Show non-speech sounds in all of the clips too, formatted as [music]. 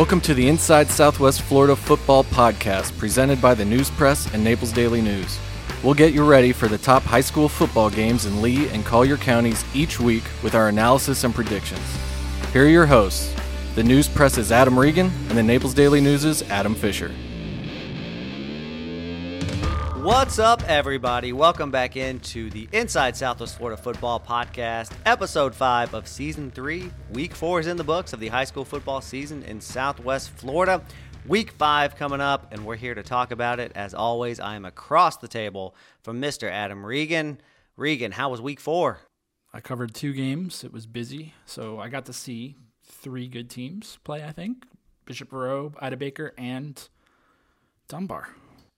Welcome to the Inside Southwest Florida Football Podcast, presented by the News Press and Naples Daily News. We'll get you ready for the top high school football games in Lee and Collier counties each week with our analysis and predictions. Here are your hosts. The News Press is Adam Regan, and the Naples Daily News is Adam Fisher. What's up, everybody? Welcome back into the Inside Southwest Florida Football Podcast, episode five of season three. Week four is in the books of the high school football season in Southwest Florida. Week five coming up, and we're here to talk about it. As always, I am across the table from Mr. Adam Regan. Regan, how was week four? I covered two games. It was busy, so I got to see three good teams play, I think Bishop Verot, Ida Baker, and Dunbar.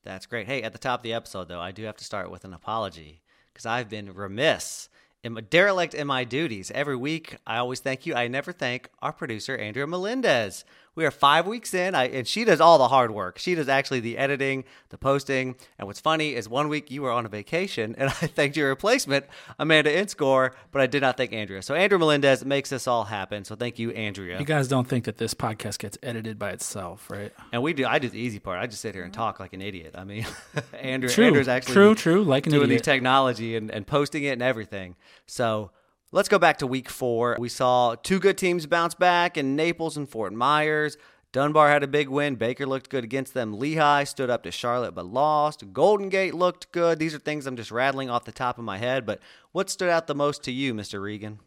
That's great. Hey, at the top of the episode, though, I do have to start with an apology because I've been remiss, in, derelict in my duties. Every week, I always thank you. I never thank our producer, Andrea Melendez. We are five weeks in, I, and she does all the hard work. She does actually the editing, the posting. And what's funny is one week you were on a vacation, and [laughs] I thanked your replacement, Amanda Inscore, but I did not thank Andrea. So Andrea Melendez makes this all happen. So thank you, Andrea. You guys don't think that this podcast gets edited by itself, right? And we do. I do the easy part. I just sit here and talk like an idiot. I mean, [laughs] Andrea, true, Andrea's actually true, true, like an doing idiot. the technology and, and posting it and everything. So let's go back to week four. We saw two good teams bounce back in Naples and Fort Myers. Dunbar had a big win. Baker looked good against them. Lehigh stood up to Charlotte but lost. Golden Gate looked good. These are things I'm just rattling off the top of my head. But what stood out the most to you, Mr. Regan?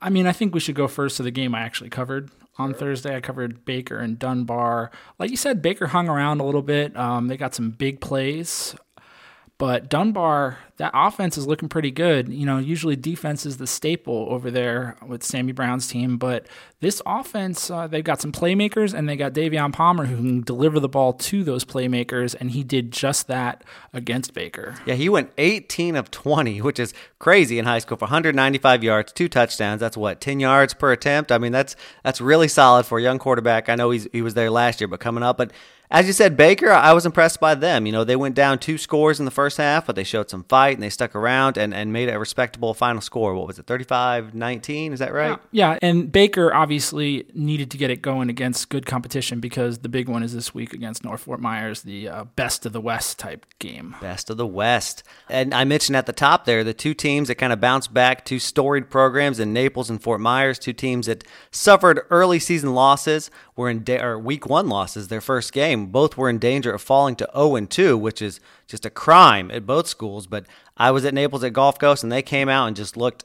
I mean, I think we should go first to the game I actually covered on Thursday. I covered Baker and Dunbar. Like you said, Baker hung around a little bit. Um, they got some big plays. But Dunbar, that offense is looking pretty good. You know, usually defense is the staple over there with Sammy Brown's team, but this offense, uh, they've got some playmakers and they got Davion Palmer who can deliver the ball to those playmakers, and he did just that against Baker. Yeah, he went 18 of 20, which is crazy in high school for 195 yards, two touchdowns. That's what 10 yards per attempt. I mean, that's that's really solid for a young quarterback. I know he's he was there last year, but coming up, but as you said, Baker, I was impressed by them. You know, they went down two scores in the first half, but they showed some fight and they stuck around and, and made a respectable final score. What was it, 35 19? Is that right? Yeah. yeah. And Baker obviously needed to get it going against good competition because the big one is this week against North Fort Myers, the uh, best of the West type game. Best of the West. And I mentioned at the top there the two teams that kind of bounced back, two storied programs in Naples and Fort Myers, two teams that suffered early season losses, were in da- or week one losses, their first game game, both were in danger of falling to 0 and 2, which is just a crime at both schools. But I was at Naples at Gulf Coast, and they came out and just looked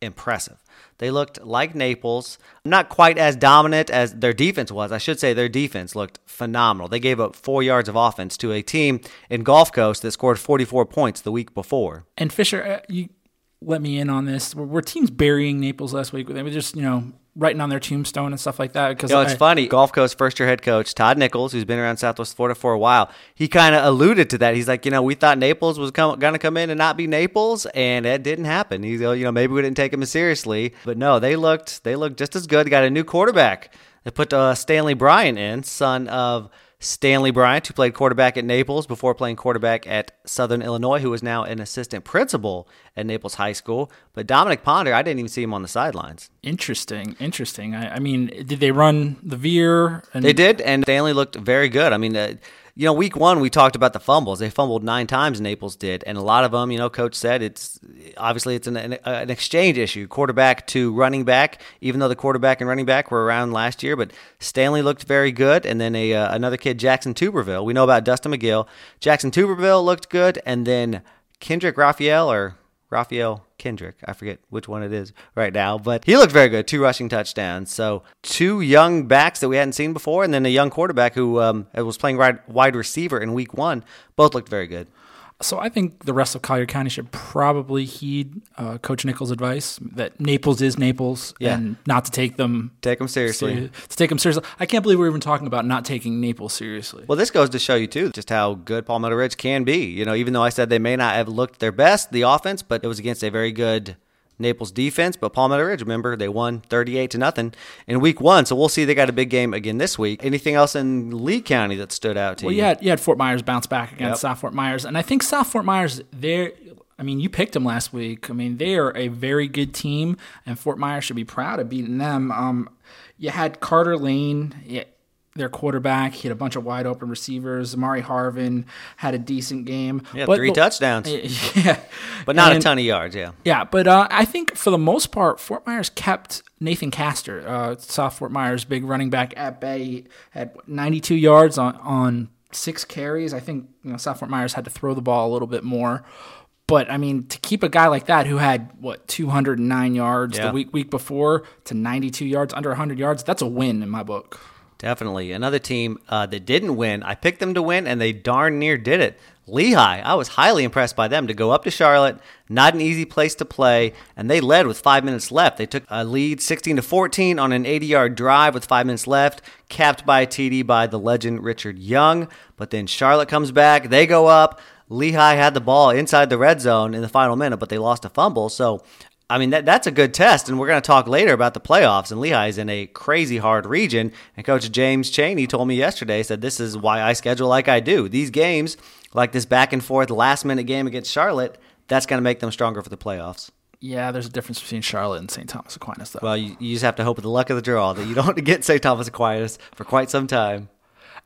impressive. They looked like Naples, not quite as dominant as their defense was. I should say their defense looked phenomenal. They gave up four yards of offense to a team in Gulf Coast that scored 44 points the week before. And Fisher, uh, you let me in on this. Were, were teams burying Naples last week? They were just, you know, writing on their tombstone and stuff like that. Because you know, it's I, funny. Gulf Coast first year head coach Todd Nichols, who's been around Southwest Florida for a while, he kind of alluded to that. He's like, you know, we thought Naples was going to come in and not be Naples, and it didn't happen. He's, you know, maybe we didn't take him as seriously, but no, they looked they looked just as good. They got a new quarterback. They put uh, Stanley Bryant in, son of Stanley Bryant, who played quarterback at Naples before playing quarterback at Southern Illinois, who is now an assistant principal at Naples High School. But Dominic Ponder, I didn't even see him on the sidelines. Interesting, interesting. I, I mean, did they run the veer? And- they did, and Stanley looked very good. I mean, uh, you know, week one we talked about the fumbles. They fumbled nine times. Naples did, and a lot of them, you know, coach said it's obviously it's an, an, an, exchange issue, quarterback to running back. Even though the quarterback and running back were around last year, but Stanley looked very good, and then a uh, another kid, Jackson Tuberville. We know about Dustin McGill. Jackson Tuberville looked good, and then Kendrick Raphael or Raphael Kendrick. I forget which one it is right now, but he looked very good. Two rushing touchdowns. So two young backs that we hadn't seen before, and then a young quarterback who um, was playing wide receiver in week one. Both looked very good. So I think the rest of Collier County should probably heed uh, Coach Nichols' advice that Naples is Naples yeah. and not to take them take them seriously. to take them seriously. I can't believe we're even talking about not taking Naples seriously. Well, this goes to show you too just how good Palmetto Ridge can be. You know, even though I said they may not have looked their best, the offense, but it was against a very good Naples defense, but Palmetto Ridge, remember, they won 38 to nothing in week one. So we'll see they got a big game again this week. Anything else in Lee County that stood out to well, you? Well, you had, you had Fort Myers bounce back against yep. South Fort Myers. And I think South Fort Myers, they're, I mean, you picked them last week. I mean, they are a very good team, and Fort Myers should be proud of beating them. Um, you had Carter Lane. Their quarterback. He had a bunch of wide open receivers. Amari Harvin had a decent game. Yeah, three touchdowns. [laughs] Yeah, but not And- a ton of yards. Yeah, Yeah, but uh, I think for the most part, Fort Myers kept Nathan Castor, uh, South Fort Myers, big running back at bay. at 92 yards on, on six carries. I think you know South Fort Myers had to throw the ball a little bit more. But I mean, to keep a guy like that who had what 209 yards Yeah. the week week before to 92 yards, under 100 yards, that's a win in my book. Definitely. Another team uh, that didn't win. I picked them to win, and they darn near did it. Lehigh. I was highly impressed by them to go up to Charlotte. Not an easy place to play, and they led with five minutes left. They took a lead, 16 to 14, on an 80-yard drive with five minutes left, capped by a TD by the legend Richard Young. But then Charlotte comes back. They go up. Lehigh had the ball inside the red zone in the final minute, but they lost a fumble. So, I mean, that, that's a good test. And we're going to talk later about the playoffs. And Lehigh is in a crazy hard region. And Coach James Cheney told me yesterday, said, This is why I schedule like I do. These games, like this back and forth last minute game against Charlotte, that's going to make them stronger for the playoffs. Yeah, there's a difference between Charlotte and St. Thomas Aquinas, though. Well, you, you just have to hope with the luck of the draw that you don't [laughs] get St. Thomas Aquinas for quite some time.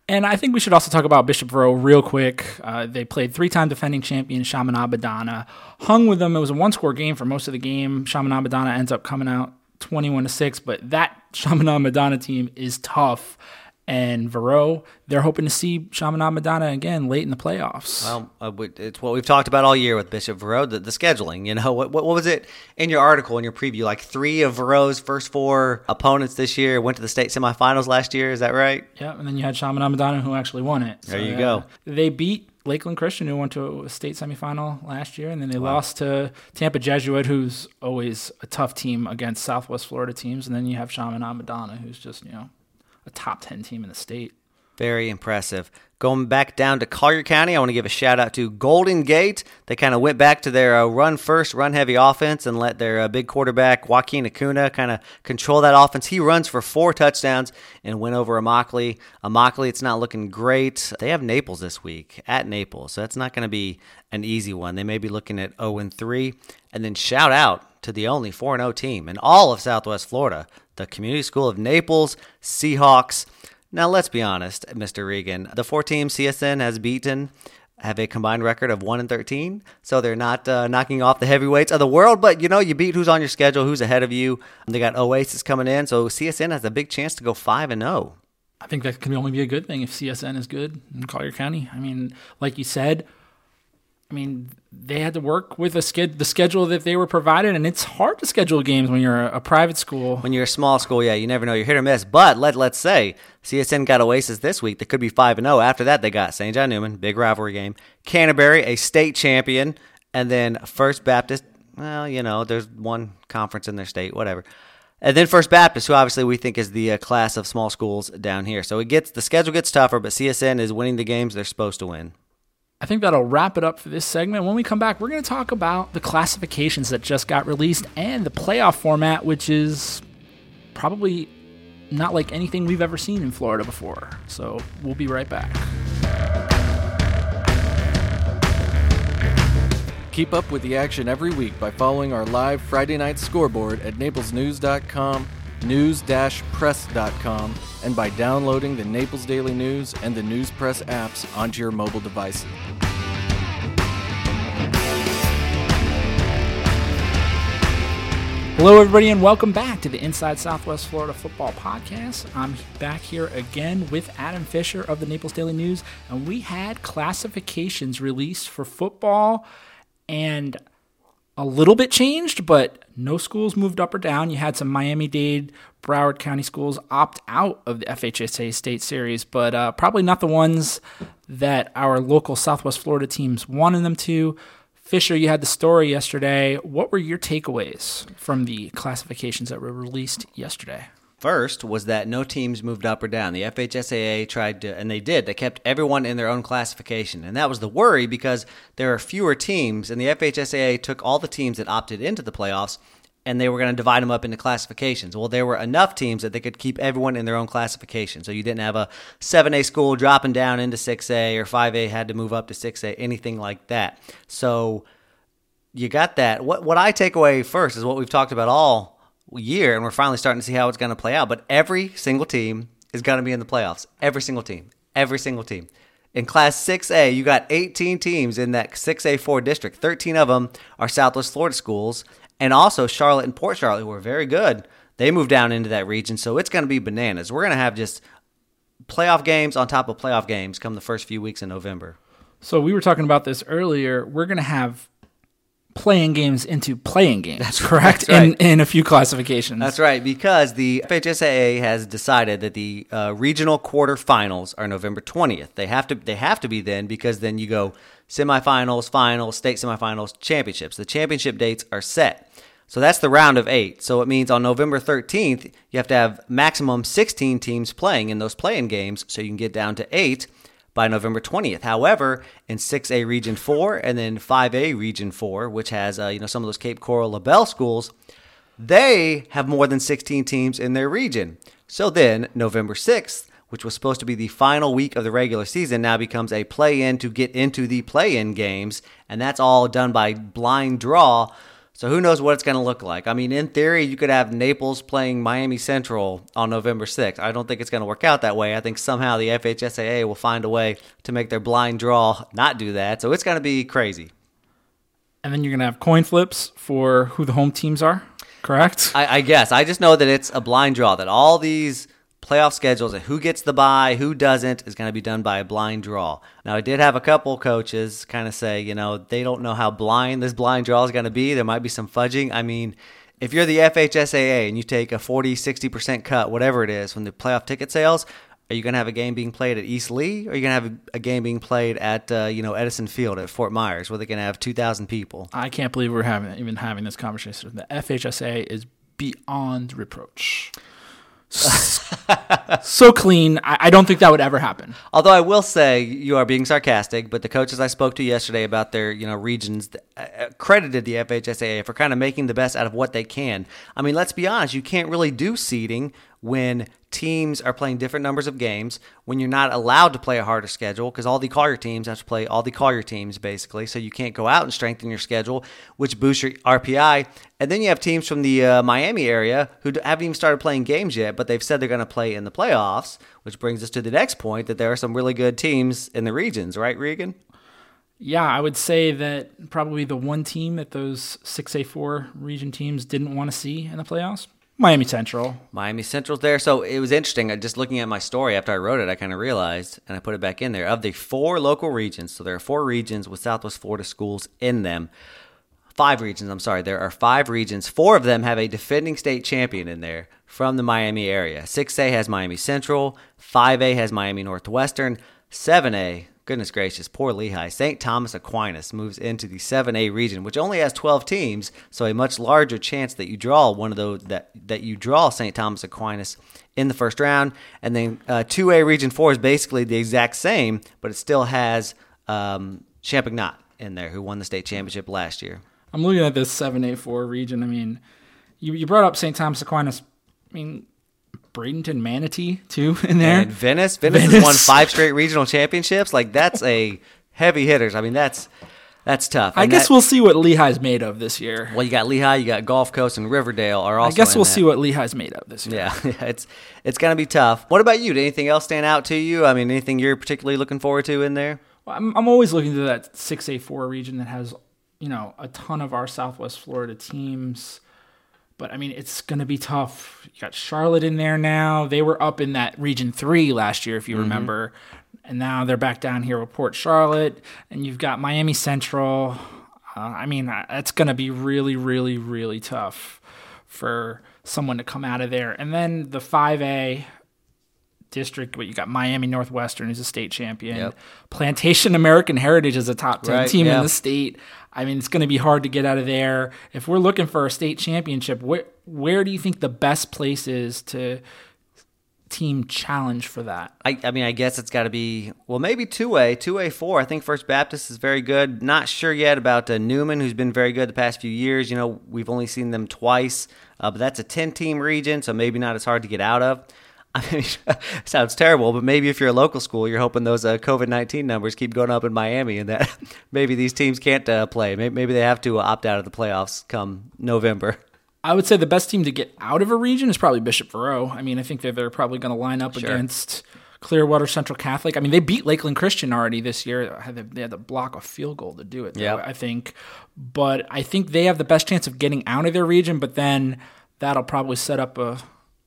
And I think we should also talk about Bishop Verot real quick. Uh, they played three-time defending champion Chaminade Madonna. Hung with them. It was a one-score game for most of the game. Chaminade Madonna ends up coming out 21 to six. But that Chaminade Madonna team is tough. And Verot, they're hoping to see Chaminade Madonna again late in the playoffs. Well, uh, it's what we've talked about all year with Bishop Verot, the, the scheduling. You know, what, what what was it in your article in your preview? Like three of Verot's first four opponents this year went to the state semifinals last year. Is that right? Yeah, and then you had Chaminade Madonna who actually won it. There you yeah. go. They beat Lakeland Christian, who went to a state semifinal last year, and then they lost to Tampa Jesuit, who's always a tough team against Southwest Florida teams. And then you have Chaminade Madonna, who's just you know a top ten team in the state. Very impressive. Going back down to Collier County, I want to give a shout out to Golden Gate. They kind of went back to their uh, run first, run heavy offense and let their uh, big quarterback, Joaquin Acuna, kind of control that offense. He runs for four touchdowns and win over Immokalee. Immokalee, it's not looking great. They have Naples this week at Naples, so that's not going to be an easy one. They may be looking at 0 and 3. And then shout out to the only 4 0 team in all of Southwest Florida, the Community School of Naples Seahawks. Now, let's be honest, Mr. Regan. The four teams CSN has beaten have a combined record of 1 and 13, so they're not uh, knocking off the heavyweights of the world, but you know, you beat who's on your schedule, who's ahead of you. They got Oasis coming in, so CSN has a big chance to go 5 and oh. 0. I think that can only be a good thing if CSN is good in Collier County. I mean, like you said, I mean they had to work with sched- the schedule that they were provided, and it's hard to schedule games when you're a, a private school. When you're a small school, yeah, you never know. You're hit or miss. But let let's say CSN got Oasis this week. They could be five and zero. After that, they got St. John Newman, big rivalry game. Canterbury, a state champion, and then First Baptist. Well, you know, there's one conference in their state, whatever. And then First Baptist, who obviously we think is the uh, class of small schools down here. So it gets the schedule gets tougher, but CSN is winning the games they're supposed to win. I think that'll wrap it up for this segment. When we come back, we're going to talk about the classifications that just got released and the playoff format, which is probably not like anything we've ever seen in Florida before. So we'll be right back. Keep up with the action every week by following our live Friday night scoreboard at naplesnews.com, news-press.com, and by downloading the Naples Daily News and the News Press apps onto your mobile devices. Hello, everybody, and welcome back to the Inside Southwest Florida Football Podcast. I'm back here again with Adam Fisher of the Naples Daily News, and we had classifications released for football, and a little bit changed, but no schools moved up or down. You had some Miami Dade, Broward County schools opt out of the FHSA State Series, but uh, probably not the ones that our local Southwest Florida teams wanted them to. Fisher, you had the story yesterday. What were your takeaways from the classifications that were released yesterday? First was that no teams moved up or down. The FHSAA tried to, and they did. They kept everyone in their own classification, and that was the worry because there are fewer teams, and the FHSAA took all the teams that opted into the playoffs, and they were going to divide them up into classifications. Well, there were enough teams that they could keep everyone in their own classification, so you didn't have a 7A school dropping down into 6A or 5A had to move up to 6A, anything like that. So you got that. What what I take away first is what we've talked about all year, and we're finally starting to see how it's going to play out. But every single team is going to be in the playoffs. Every single team. Every single team. In Class 6A, you got 18 teams in that 6A4 district. 13 of them are Southwest Florida schools, and also Charlotte and Port Charlotte, who are very good. They moved down into that region, so it's going to be bananas. We're going to have just playoff games on top of playoff games come the first few weeks in November. So we were talking about this earlier. We're going to have playing games into playing games. That's correct. That's right. In in a few classifications. That's right, because the FHSAA has decided that the uh, regional quarterfinals are November twentieth. They have to they have to be then because then you go semifinals, finals, state semifinals, championships. The championship dates are set. So that's the round of eight. So it means on November 13th, you have to have maximum 16 teams playing in those playing games so you can get down to eight by November 20th. However, in 6A Region 4 and then 5A Region 4, which has uh, you know some of those Cape Coral LaBelle schools, they have more than 16 teams in their region. So then November 6th, which was supposed to be the final week of the regular season, now becomes a play-in to get into the play-in games, and that's all done by blind draw. So who knows what it's going to look like? I mean, in theory, you could have Naples playing Miami Central on November 6th. I don't think it's going to work out that way. I think somehow the FHSAA will find a way to make their blind draw not do that. So it's going to be crazy. And then you're going to have coin flips for who the home teams are, correct? I, I guess. I just know that it's a blind draw, that all these playoff schedules and who gets the bye, who doesn't, is going to be done by a blind draw. Now, I did have a couple coaches kind of say, you know, they don't know how blind this blind draw is going to be. There might be some fudging. I mean, if you're the FHSAA and you take a 40, 60% cut, whatever it is, from the playoff ticket sales, are you going to have a game being played at East Lee, or are you going to have a, game being played at uh, you know Edison Field at Fort Myers, where they're going to have two thousand people? I can't believe we're having even having this conversation. The FHSA is beyond reproach. So clean. I, I, don't think that would ever happen. Although I will say you are being sarcastic, but the coaches I spoke to yesterday about their you know regions uh, credited the FHSAA for kind of making the best out of what they can. I mean, let's be honest, you can't really do seeding when teams are playing different numbers of games, when you're not allowed to play a harder schedule because all the Collier teams have to play all the Collier teams basically, so you can't go out and strengthen your schedule, which boosts your RPI. And then you have teams from the uh, Miami area who haven't even started playing games yet, but they've said they're going to play in the playoffs, which brings us to the next point that there are some really good teams in the regions, right, Regan? Yeah, I would say that probably the one team that those 6A4 region teams didn't want to see in the playoffs Miami Central. Miami Central's there. So it was interesting. Uh, just looking at my story after I wrote it, I kind of realized, and I put it back in there. Of the four local regions, so there are four regions with Southwest Florida schools in them. Five regions, I'm sorry. There are five regions. Four of them have a defending state champion in there from the Miami area. 6A has Miami Central, 5A has Miami Northwestern, 7A Goodness gracious, poor Lehigh. St. Thomas Aquinas moves into the 7A region, which only has 12 teams, so a much larger chance that you draw one of those that that you draw St. Thomas Aquinas in the first round. And then uh, 2A region 4 is basically the exact same, but it still has um, Champagnat in there, who won the state championship last year. I'm looking at this 7A4 region. I mean, you, you brought up St. Thomas Aquinas. I mean, Bradenton Manatee too [laughs] in there. And Venice, Venice, Venice has won five straight regional championships. Like that's a heavy hitters. I mean, that's that's tough. And I guess that, we'll see what Lehigh's made of this year. Well, you got Lehigh, you got Gulf Coast, and Riverdale are also. I guess we'll that. see what Lehigh's made of this year. [laughs] Yeah, it's it's gonna be tough. What about you? Did anything else stand out to you? I mean, anything you're particularly looking forward to in there? Well, I'm I'm always looking to that six A four region that has you know a ton of our Southwest Florida teams. But I mean, it's going to be tough. You got Charlotte in there now. They were up in that Region 3 last year, if you mm-hmm. remember. And now they're back down here with Port Charlotte. And you've got Miami Central. Uh, I mean, it's going to be really, really, really tough for someone to come out of there. And then the 5A district, but you got Miami Northwestern, who's a state champion. Yep. Plantation American Heritage is a top 10 right, team in the state. I mean, it's going to be hard to get out of there. If we're looking for a state championship, where where do you think the best place is to team challenge for that? I, I mean, I guess it's got to be well, maybe two A, two A four. I think First Baptist is very good. Not sure yet about uh, Newman, who's been very good the past few years. You know, we've only seen them twice, uh, but that's a ten team region, so maybe not as hard to get out of. [laughs] I mean, [laughs] sounds terrible, but maybe if you're a local school, you're hoping those uh, COVID 19 numbers keep going up in Miami and that [laughs] maybe these teams can't uh, play. Maybe, maybe, they have to opt out of the playoffs come November. I would say the best team to get out of a region is probably Bishop Verot. I mean, I think that they're probably going to line up Sure. against Clearwater Central Catholic. I mean, they beat Lakeland Christian already this year. They had to block a field goal to do it. though, Yep. I think, but I think they have the best chance of getting out of their region. But then that'll probably set up a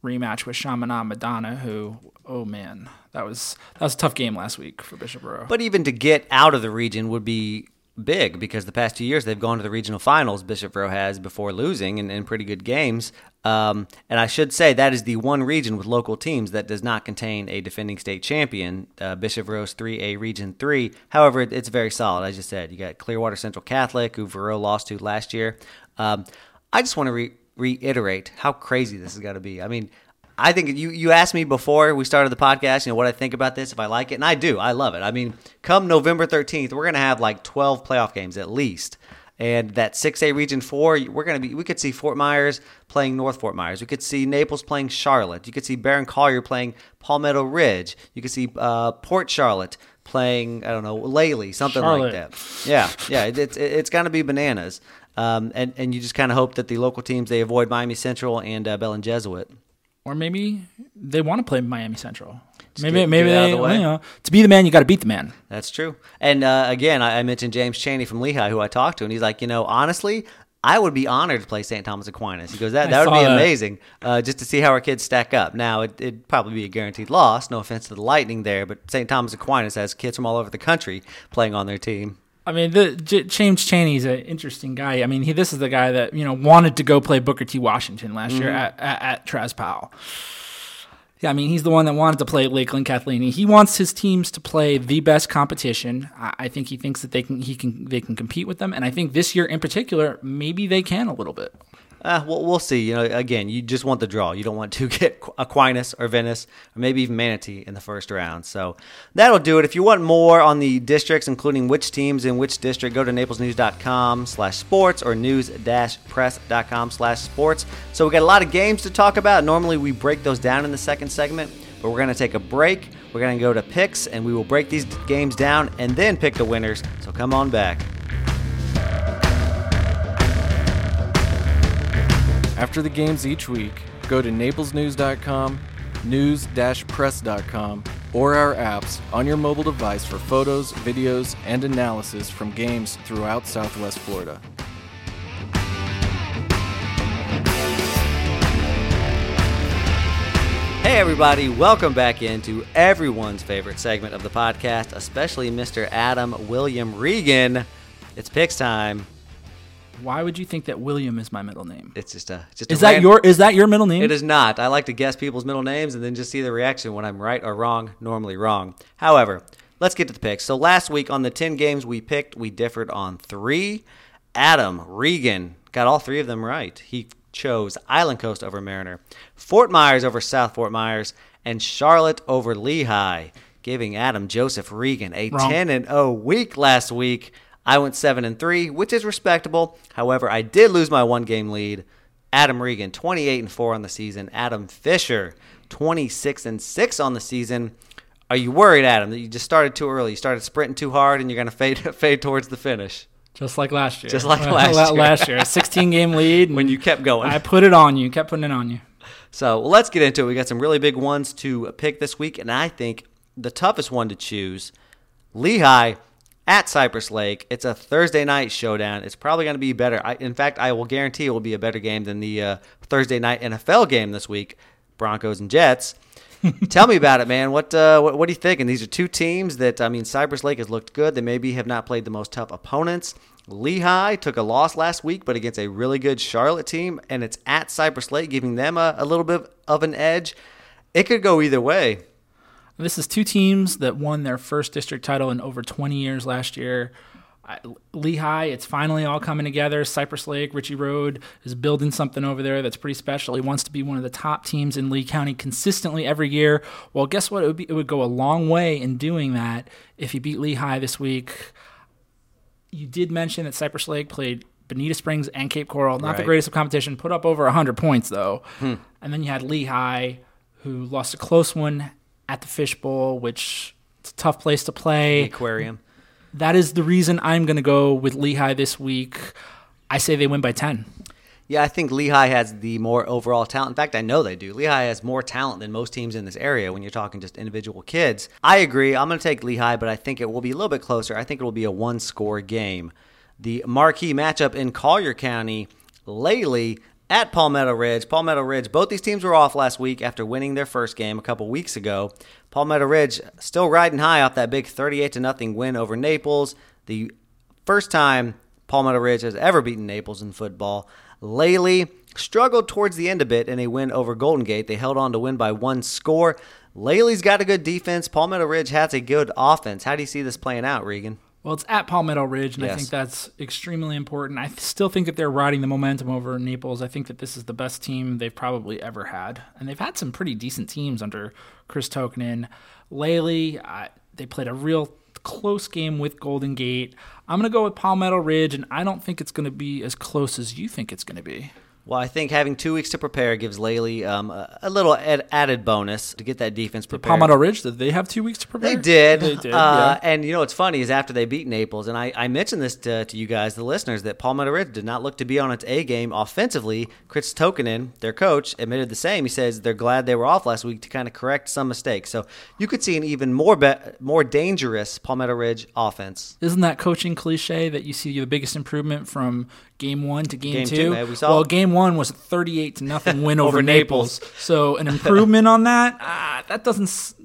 rematch with Chaminade Madonna, who, oh man, that was that was a tough game last week for Bishop. But even to get out of the region would be big because the past two years they've gone to the regional finals. Bishop Verot has before losing in, in pretty good games. Um, and I should say that is the one region with local teams that does not contain a defending state champion. Uh, Bishop Verot's 3A Region 3. However, it, it's very solid. As you said, you got Clearwater Central Catholic, who Verot lost to last year. Um, I just want to re- reiterate how crazy this has got to be. I mean, I think you you asked me before we started the podcast, you know, what I think about this, if I like it, and I do. I love it. I mean, come November 13th, we're going to have like 12 playoff games at least. And that 6A Region 4, we're going to be we could see Fort Myers playing North Fort Myers. We could see Naples playing Charlotte. You could see Barron Collier playing Palmetto Ridge. You could see uh, Port Charlotte playing, I don't know, Lely, something Charlotte. like that. Yeah, yeah, it, it's it's going to be bananas. Um, and and you just kind of hope that the local teams they avoid Miami Central and uh, Bell and Jesuit. or maybe they want to play Miami Central. Just maybe get- maybe get it out of they the way. you know to be the man you got to beat the man. That's true. And uh, again, I, I mentioned James Cheney from Lehigh, who I talked to, and he's like, you know, honestly, I would be honored to play St. Thomas Aquinas. He goes, that, [laughs] I that would be amazing, uh, just to see how our kids stack up. Now, it, it'd probably be a guaranteed loss. No offense to the Lightning there, but St. Thomas Aquinas has kids from all over the country playing on their team. I mean, the J- James Cheney's an interesting guy. I mean, he this is the guy that you know wanted to go play Booker T. Washington last year mm-hmm. at at, at Traz Powell. Yeah, I mean, he's the one that wanted to play Lakeland Kathleen. He wants his teams to play the best competition. I, I think he thinks that they can he can they can compete with them, and I think this year in particular, maybe they can a little bit. Uh, well, we'll see. You know, again, you just want the draw. You don't want to [laughs] get Aquinas or Venice or maybe even Manatee in the first round. So that'll do it. If you want more on the districts, including which teams in which district, go to naplesnews.com slash sports or news-press.com slash sports. So we got a lot of games to talk about. Normally we break those down in the second segment, but we're going to take a break. We're going to go to picks, and we will break these games down and then pick the winners. So come on back. After the games each week, go to naplesnews.com, news-press.com, or our apps on your mobile device for photos, videos, and analysis from games throughout Southwest Florida. Hey, everybody, welcome back into everyone's favorite segment of the podcast, especially Mr. Adam William Regan. It's picks time. Why would you think that William is my middle name? It's just a. Just Is a that ran- your is that your middle name? It is not. I like to guess people's middle names and then just see the reaction when I'm right or wrong, normally wrong. However, let's get to the picks. So last week on the 10 games we picked, we differed on three. Adam Regan got all three of them right. He chose Island Coast over Mariner, Fort Myers over South Fort Myers, and Charlotte over Lehigh, giving Adam Joseph Regan a Wrong. 10 and 0 week last week. I went 7 and 3, which is respectable. However, I did lose my one game lead. Adam Regan, 28 and 4 on the season. Adam Fisher, 26 and 6 on the season. Are you worried, Adam, that you just started too early? You started sprinting too hard and you're going to fade [laughs] fade towards the finish Just like last year. Just like [laughs] last year. last year, a 16 game lead. [laughs] when you kept going. I put it on you, kept putting it on you. So well, let's get into it. We got some really big ones to pick this week, and I think the toughest one to choose Lehigh at Cypress Lake. It's a Thursday night showdown. It's probably going to be better. I, in fact, I will guarantee it will be a better game than the uh, Thursday night NFL game this week Broncos and Jets. [laughs] Tell me about it, man. What, uh, what what do you think? And these are two teams that I mean, Cypress Lake has looked good. They maybe have not played the most tough opponents. Lehigh took a loss last week, but against a really good Charlotte team, and it's at Cypress Lake, giving them a, a little bit of an edge. It could go either way. This is two teams that won their first district title in over 20 years last year. Lehigh, it's finally all coming together. Cypress Lake, Ritchie Road is building something over there that's pretty special. He wants to be one of the top teams in Lee County consistently every year. Well, guess what? It would, be, it would go a long way in doing that if you beat Lehigh this week. You did mention that Cypress Lake played Bonita Springs and Cape Coral. Not the greatest of competition. Put up over 100 points, though. Hmm. And then you had Lehigh, who lost a close one at the Fishbowl, which it's a tough place to play. Aquarium. That is the reason I'm going to go with Lehigh this week. I say they win by 10. Yeah, I think Lehigh has the more overall talent. In fact, I know they do. Lehigh has more talent than most teams in this area when you're talking just individual kids. I agree. I'm going to take Lehigh, but I think it will be a little bit closer. I think it will be a one score game. The marquee matchup in Collier County, Lely at Palmetto Ridge. Palmetto Ridge, both these teams were off last week after winning their first game a couple weeks ago. Palmetto Ridge still riding high off that big 38 to nothing win over Naples. The first time Palmetto Ridge has ever beaten Naples in football. Lely struggled towards the end a bit in a win over Golden Gate. They held on to win by one score. Lely's got a good defense. Palmetto Ridge has a good offense. How do you see this playing out, Regan? Well, it's at Palmetto Ridge, and Yes. I think that's extremely important. I still think that they're riding the momentum over Naples. I think that this is the best team they've probably ever had, and they've had some pretty decent teams under Chris Tokenin. Lely, uh, they played a real close game with Golden Gate. I'm going to go with Palmetto Ridge, and I don't think it's going to be as close as you think it's going to be. Well, I think having two weeks to prepare gives Lely um, a, a little ad- added bonus to get that defense prepared. Palmetto Ridge, did they have two weeks to prepare? They did. They did. Uh, yeah. And you know what's funny is after they beat Naples, and I, I mentioned this to, to you guys, the listeners, that Palmetto Ridge did not look to be on its A game offensively. Chris Tokenin, their coach, admitted the same. He says they're glad they were off last week to kind of correct some mistakes. So you could see an even more be- more dangerous Palmetto Ridge offense. Isn't that coaching cliche that you see the biggest improvement from game one to game, Game two? two, we saw well, game one was a thirty-eight to nothing win [laughs] over, Over Naples. So an [laughs] improvement on that, ah, that doesn't s-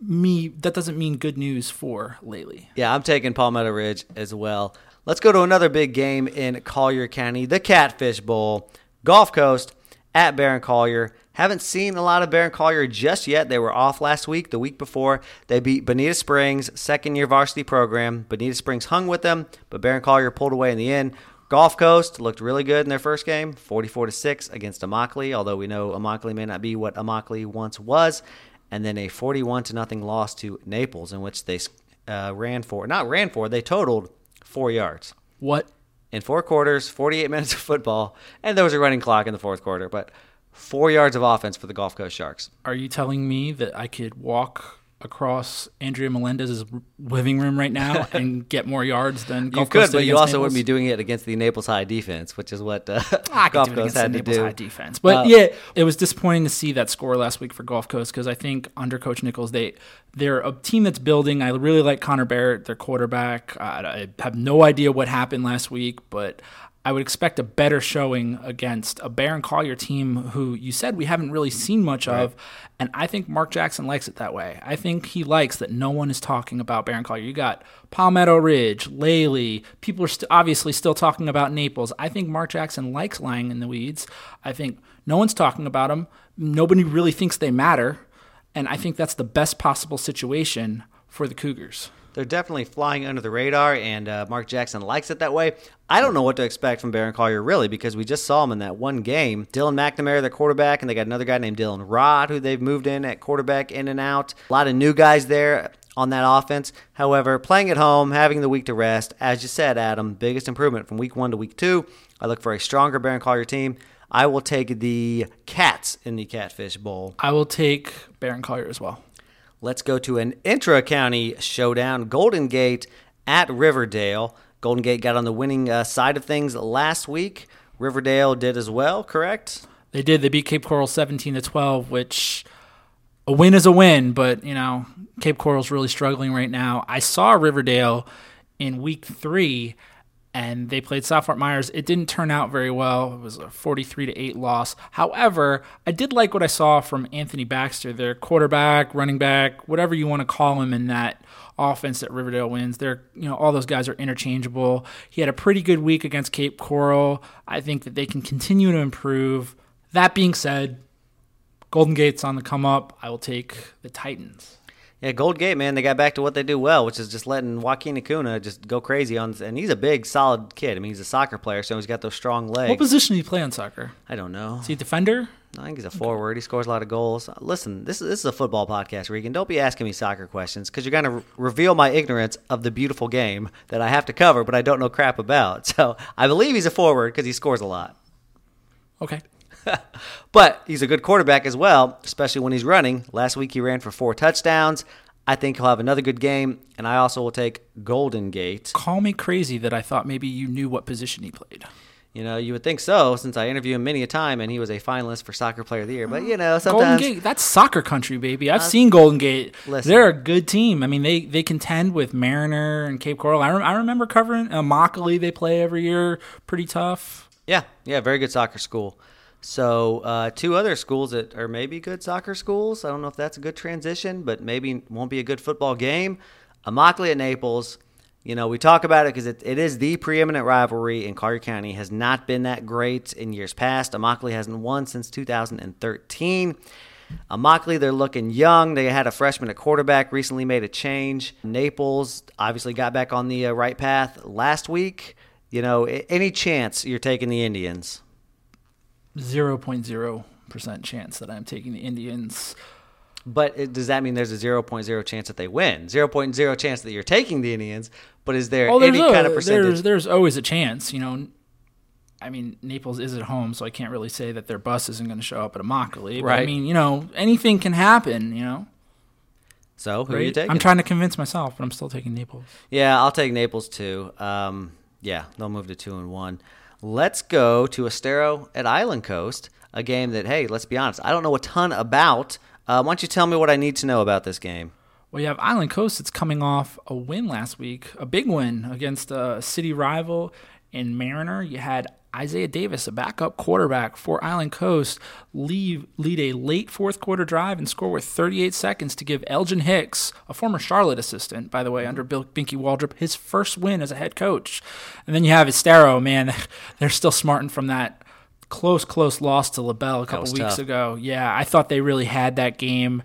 me that doesn't mean good news for Lely. Yeah, I'm taking Palmetto Ridge as well. Let's go to another big game in Collier County, the Catfish Bowl. Gulf Coast at Barron Collier. Haven't seen a lot of Barron Collier just yet. They were off last week. The week before, they beat Bonita Springs, second year varsity program. Bonita Springs hung with them, but Barron Collier pulled away in the end. Gulf Coast looked really good in their first game, 44 to 6 against Immokalee, although we know Immokalee may not be what Immokalee once was. And then a 41 to nothing loss to Naples, in which they uh, ran for, not ran for, they totaled four yards What in four quarters, 48 [laughs] minutes of football, and there was a running clock in the fourth quarter, but four yards of offense for the Gulf Coast Sharks. are you telling me that I could walk across Andrea Melendez's living room right now [laughs] and get more yards than You could, Coast but you also Naples? wouldn't be doing it against the Naples High defense, which is what uh, [laughs] I could Gulf do Coast against had the to Naples do. High defense. But Uh, yeah, it was disappointing to see that score last week for Gulf Coast because I think under Coach Nichols, they they're a team that's building. I really like Connor Barrett, their quarterback. I, I have no idea what happened last week, but I would expect a better showing against a Barron Collier team who you said we haven't really seen much of. And I think Mark Jackson likes it that way. I think he likes that no one is talking about Barron Collier. You got Palmetto Ridge, Lely. People are st- obviously still talking about Naples. I think Mark Jackson likes lying in the weeds. I think no one's talking about them. Nobody really thinks they matter. And I think that's the best possible situation for the Cougars. They're definitely flying under the radar, and uh, Mark Jackson likes it that way. I don't know what to expect from Barron Collier, really, because we just saw him in that one game. Dylan McNamara, their quarterback, and they got another guy named Dylan Rod, who they've moved in at quarterback in and out. A lot of new guys there on that offense. However, playing at home, having the week to rest, as you said, Adam, biggest improvement from week one to week two. I look for a stronger Barron Collier team. I will take the Cats in the Catfish Bowl. I will take Barron Collier as well. Let's go to an intra county showdown. Golden Gate at Riverdale. Golden Gate got on the winning uh, side of things last week. Riverdale did as well, correct? They did. They beat Cape Coral 17 to 12, which a win is a win, but you know, Cape Coral's really struggling right now. I saw Riverdale in week 3 and they played Fort Myers. It didn't turn out very well. It was a 43 to 8 loss. However, I did like what I saw from Anthony Baxter, their quarterback, running back, whatever you want to call him in that offense that Riverdale wins. They're, you know, all those guys are interchangeable. He had a pretty good week against Cape Coral. I think that they can continue to improve. That being said, Golden Gate's on the come up. I will take the Titans. Yeah, Gold Gate, man, they got back to what they do well, which is just letting Joaquin Acuna just go crazy on. And he's a big, solid kid. I mean, he's a soccer player, so he's got those strong legs. What position do you play on soccer? I don't know. Is he a defender? I think he's a forward. He scores a lot of goals. Listen, this, is, this is a football podcast, Regan. Don't be asking me soccer questions because you're going to re- reveal my ignorance of the beautiful game that I have to cover, but I don't know crap about. [laughs] So I believe he's a forward because he scores a lot. Okay. [laughs] But he's a good quarterback as well, especially when he's running. Last week he ran for four touchdowns. I think he'll have another good game, and I also will take Golden Gate. Call me crazy that I thought maybe you knew what position he played. You know, you would think so, since I interviewed him many a time, and he was a finalist for Soccer Player of the Year. But you know, Golden sometimes Gate, that's soccer country, baby. I've seen Golden Gate. listen. They're a good team. I mean, they they contend with Mariner and Cape Coral. I, rem- I remember covering uh, Immokalee. They play every year, pretty tough. Yeah, yeah, very good soccer school. So uh, two other schools that are maybe good soccer schools. I don't know if that's a good transition, but maybe won't be a good football game. Immokalee at Naples. You know, we talk about it because it, it is the preeminent rivalry in Collier County. Has not been that great in years past. Immokalee hasn't won since 2013. Immokalee, they're looking young. They had a freshman at quarterback, recently made a change. Naples obviously got back on the uh, right path last week. You know, any chance you're taking the Indians? Zero point zero percent chance that I'm taking the Indians. But it, does that mean there's a 0.0 chance that they win? 0.0 chance that you're taking the Indians, but is there Oh, any a- kind of percentage? There's, there's always a chance, you know. I mean, Naples is at home, so I can't really say that their bus isn't going to show up at Immokalee. But I mean, you know, anything can happen, you know. so who are you taking? I'm trying to convince myself, but I'm still taking Naples. Yeah, I'll take Naples too. Um, yeah, they'll move to two and one. Let's go to Estero at Island Coast, a game that, hey, let's be honest, I don't know a ton about. Uh, why don't you tell me what I need to know about this game? Well, you have Island Coast. It's coming off a win last week, a big win against a city rival in Mariner. You had Isaiah Davis, a backup quarterback for Island Coast, leave, lead a late fourth quarter drive and score with 38 seconds to give Elgin Hicks, a former Charlotte assistant, by the way, under Bill Binky Waldrop, his first win as a head coach. And then you have Estero, man, [laughs] they're still smarting from that close, close loss to LaBelle a couple weeks tough. ago. Yeah, I thought they really had that game.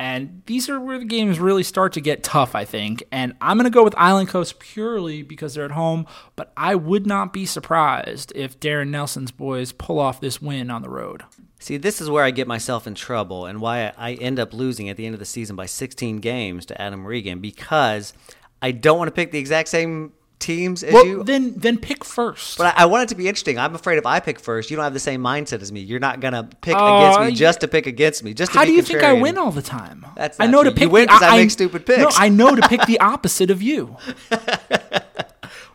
And these are where the games really start to get tough, I think. And I'm going to go with Island Coast purely because they're at home, but I would not be surprised if Darren Nelson's boys pull off this win on the road. See, this is where I get myself in trouble and why I end up losing at the end of the season by 16 games to Adam Regan because I don't want to pick the exact same teams as Well, you. then then pick first. But I, I want it to be interesting. I'm afraid if I pick first, you don't have the same mindset as me. You're not gonna pick Oh, against me you- just to pick against me. Just to How do you think I win all the time? That's I know true. to You pick win the, 'cause I make stupid No, picks. I know to pick the [laughs] opposite of you. [laughs]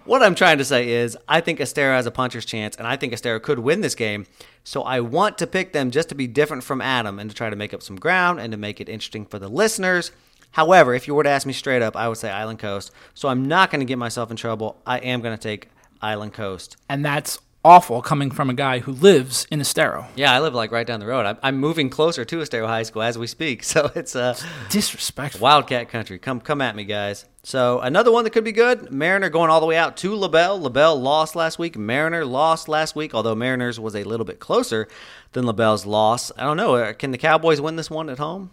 What I'm trying to say is, I think Estero has a puncher's chance, and I think Estero could win this game. So I want to pick them just to be different from Adam and to try to make up some ground and to make it interesting for the listeners. However, if you were to ask me straight up, I would say Island Coast. So I'm not going to get myself in trouble. I am going to take Island Coast. And that's awful coming from a guy who lives in Estero. Yeah, I live like right down the road. I'm, I'm moving closer to Estero High School as we speak, [laughs] so it's uh, Disrespectful. Wildcat country. Come come at me, guys. So another one that could be good. Mariner going all the way out to LaBelle. LaBelle lost last week. Mariner lost last week, although Mariners was a little bit closer than LaBelle's loss. I don't know. uh, Can the Cowboys win this one at home?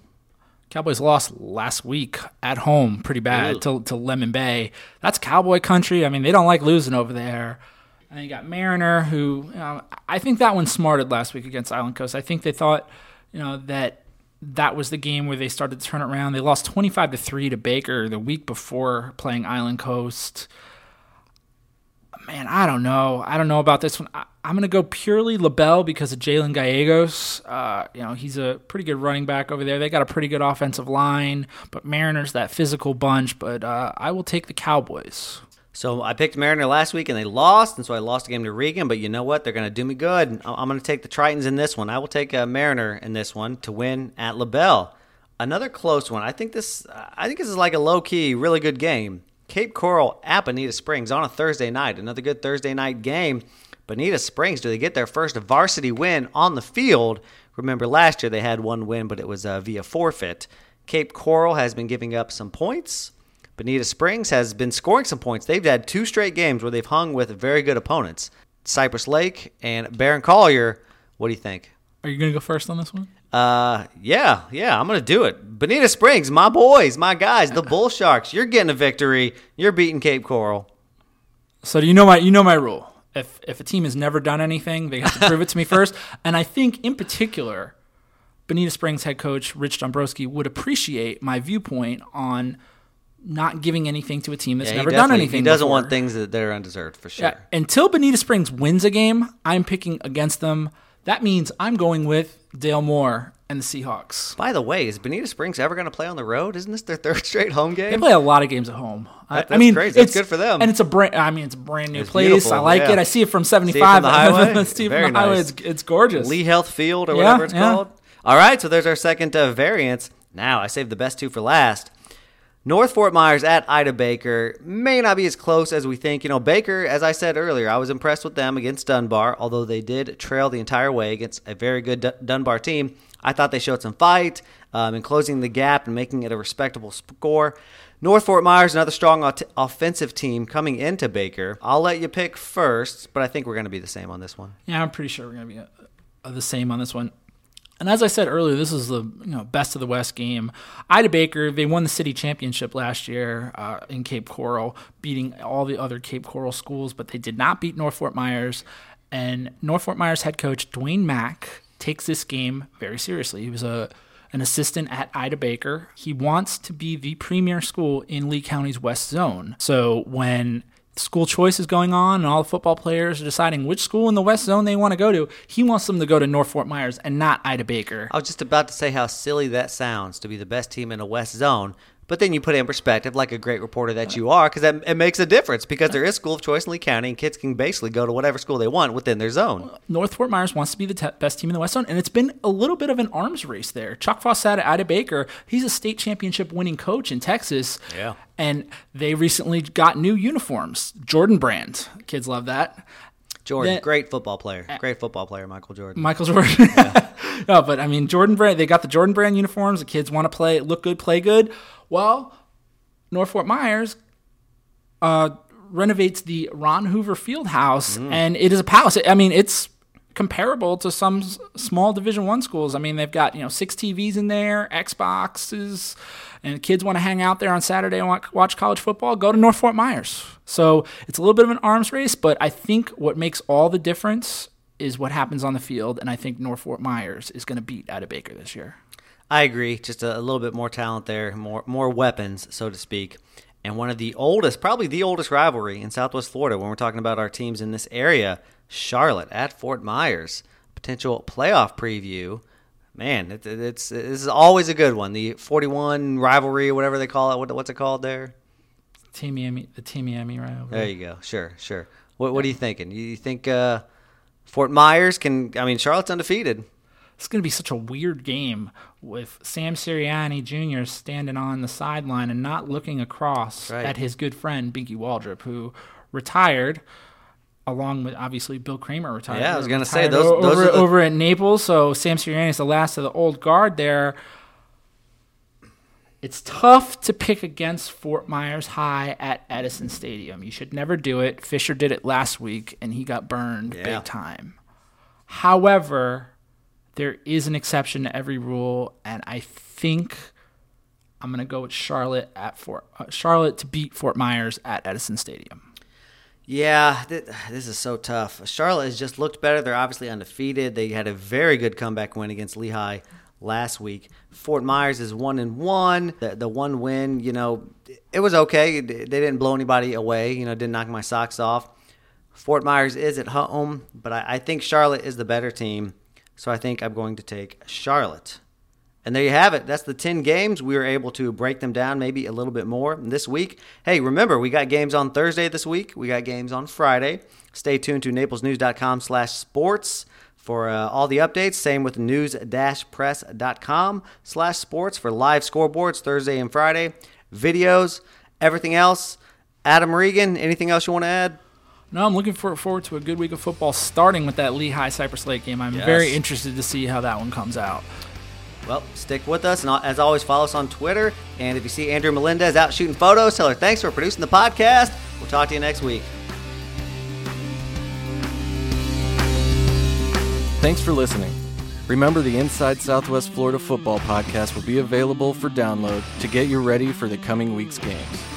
Cowboys lost last week at home pretty bad Ooh. to, to Lemon Bay. That's cowboy country. I mean, they don't like losing over there. And then you got Mariner, who you know, I think that one smarted last week against Island Coast. I think they thought, you know, that that was the game where they started to turn it around. They lost twenty five to three to Baker the week before playing Island Coast. Man, I don't know. I don't know about this one. I, I'm going to go purely LaBelle because of Jalen Gallegos. Uh, you know, he's a pretty good running back over there. They got a pretty good offensive line, but Mariners that physical bunch. But uh, I will take the Cowboys. So I picked Mariner last week and they lost, and so I lost the game to Regan. But you know what? They're going to do me good. I'm going to take the Tritons in this one. I will take a Mariner in this one to win at LaBelle. Another close one. I think this. I think this is like a low key, really good game. Cape Coral at Bonita Springs on a Thursday night. Another good Thursday night game. Bonita Springs, do they get their first varsity win on the field? Remember last year they had one win, but it was uh, via forfeit. Cape Coral has been giving up some points. Bonita Springs has been scoring some points. They've had two straight games where they've hung with very good opponents. Cypress Lake and Barron Collier. What do you think? Are you going to go first on this one? Uh, yeah, yeah, I'm gonna do it. Bonita Springs, my boys, my guys, the Bull Sharks. You're getting a victory. You're beating Cape Coral. So do you know my you know my rule. If if a team has never done anything, they have to prove it to me [laughs] first. And I think in particular, Bonita Springs head coach Rich Dombrowski would appreciate my viewpoint on not giving anything to a team that's Yeah, never done anything. He doesn't before. want things that, that are undeserved for sure. Yeah, until Bonita Springs wins a game, I'm picking against them. That means I'm going with Dale Moore and the Seahawks. By the way, is Bonita Springs ever going to play on the road? Isn't this their third [laughs] straight home game? They play a lot of games at home. I- That- I mean, that's crazy. That's it's- good for them. And it's a brand. I mean, it's a brand new It's place. beautiful, I like yeah. it. I see it from See it 75. from the [laughs] highway? See it Very from the highway. It's, it's gorgeous. Lee Health Field or Yeah, whatever it's yeah. called. All right, so there's our second uh, variance. Now I saved the best two for last. North Fort Myers at Ida Baker may not be as close as we think. You know, Baker, as I said earlier, I was impressed with them against Dunbar, although they did trail the entire way against a very good Dunbar team. I thought they showed some fight um, in closing the gap and making it a respectable score. North Fort Myers, another strong offensive team coming into Baker. I'll let you pick first, but I think we're going to be the same on this one. Yeah, I'm pretty sure we're going to be uh, the same on this one. And as I said earlier, this is the you know best of the West game. Ida Baker, they won the city championship last year uh, in Cape Coral, beating all the other Cape Coral schools, but they did not beat North Fort Myers. And North Fort Myers head coach Dwayne Mack takes this game very seriously. He was a an assistant at Ida Baker. He wants to be the premier school in Lee County's West Zone. So when school choice is going on and all the football players are deciding which school in the West Zone they want to go to, he wants them to go to North Fort Myers and not Ida Baker. I was just about to say how silly that sounds to be the best team in a West Zone, but then you put it in perspective, like a great reporter that you are, because it makes a difference. Because there is school of choice in Lee County, and kids can basically go to whatever school they want within their zone. North Fort Myers wants to be the te- best team in the West Zone, and it's been a little bit of an arms race there. Chuck Fawcett at Ida Baker, he's a state championship winning coach in Texas. Yeah. And they recently got new uniforms. Jordan brand. Kids love that. Jordan, That- great football player, great football player, Michael Jordan. Michael Jordan. [laughs] no, but I mean Jordan brand. They got the Jordan brand uniforms. The kids want to play, look good, play good. Well, North Fort Myers uh, renovates the Ron Hoover Field House, and it is a palace. I mean, it's comparable to some small Division One schools. I mean, they've got you know six TVs in there, Xboxes, and kids want to hang out there on Saturday and watch, college football. Go to North Fort Myers. So it's a little bit of an arms race, but I think what makes all the difference is what happens on the field, and I think North Fort Myers is going to beat Ida Baker this year. I agree. Just a, a little bit more talent there, more more weapons, so to speak. And one of the oldest, probably the oldest rivalry in Southwest Florida when we're talking about our teams in this area, Charlotte at Fort Myers. Potential playoff preview. Man, it, it- it's this is always a good one. The 41 rivalry, or whatever they call it. What, what's it called there? Tamiami, the Tamiami over There you go. Sure, sure. What, what are you thinking? You think uh, Fort Myers can? I mean, Charlotte's undefeated. It's going to be such a weird game with Sam Sirianni Jr. standing on the sideline and not looking across Right. at his good friend Binky Waldrop, who retired, along with obviously Bill Kramer retired. Yeah, I was gonna say, those- those over, the- over at Naples. So Sam Sirianni is the last of the old guard there. It's tough to pick against Fort Myers High at Edison Stadium. You should never do it. Fisher did it last week and he got burned Yeah. big time. However, there is an exception to every rule, and I think I'm going to go with Charlotte at Fort uh, Charlotte to beat Fort Myers at Edison Stadium. Yeah, th- this is so tough. Charlotte has just looked better. They're obviously undefeated. They had a very good comeback win against Lehigh last week. Fort Myers is one and one. The, the one win, you know, it was okay. They didn't blow anybody away. You know, didn't knock my socks off. Fort Myers is at home, but I, I think Charlotte is the better team. So I think I'm going to take Charlotte. And there you have it. That's the 10 games. We were able to break them down maybe a little bit more this week. Hey, remember, we got games on Thursday this week. We got games on Friday. Stay tuned to naplesnews.com slash sports for uh, all the updates. Same with news-press.com slash sports for live scoreboards Thursday and Friday. Videos, everything else. Adam Regan, anything else you want to add? No, I'm looking for, forward to a good week of football, starting with that Lehigh Cypress Lake game. I'm Yes. very interested to see how that one comes out. Well, stick with us. And as always, follow us on Twitter. And if you see Andrea Melendez out shooting photos, tell her thanks for producing the podcast. We'll talk to you next week. Thanks for listening. Remember, the Inside Southwest Florida Football podcast will be available for download to get you ready for the coming week's games.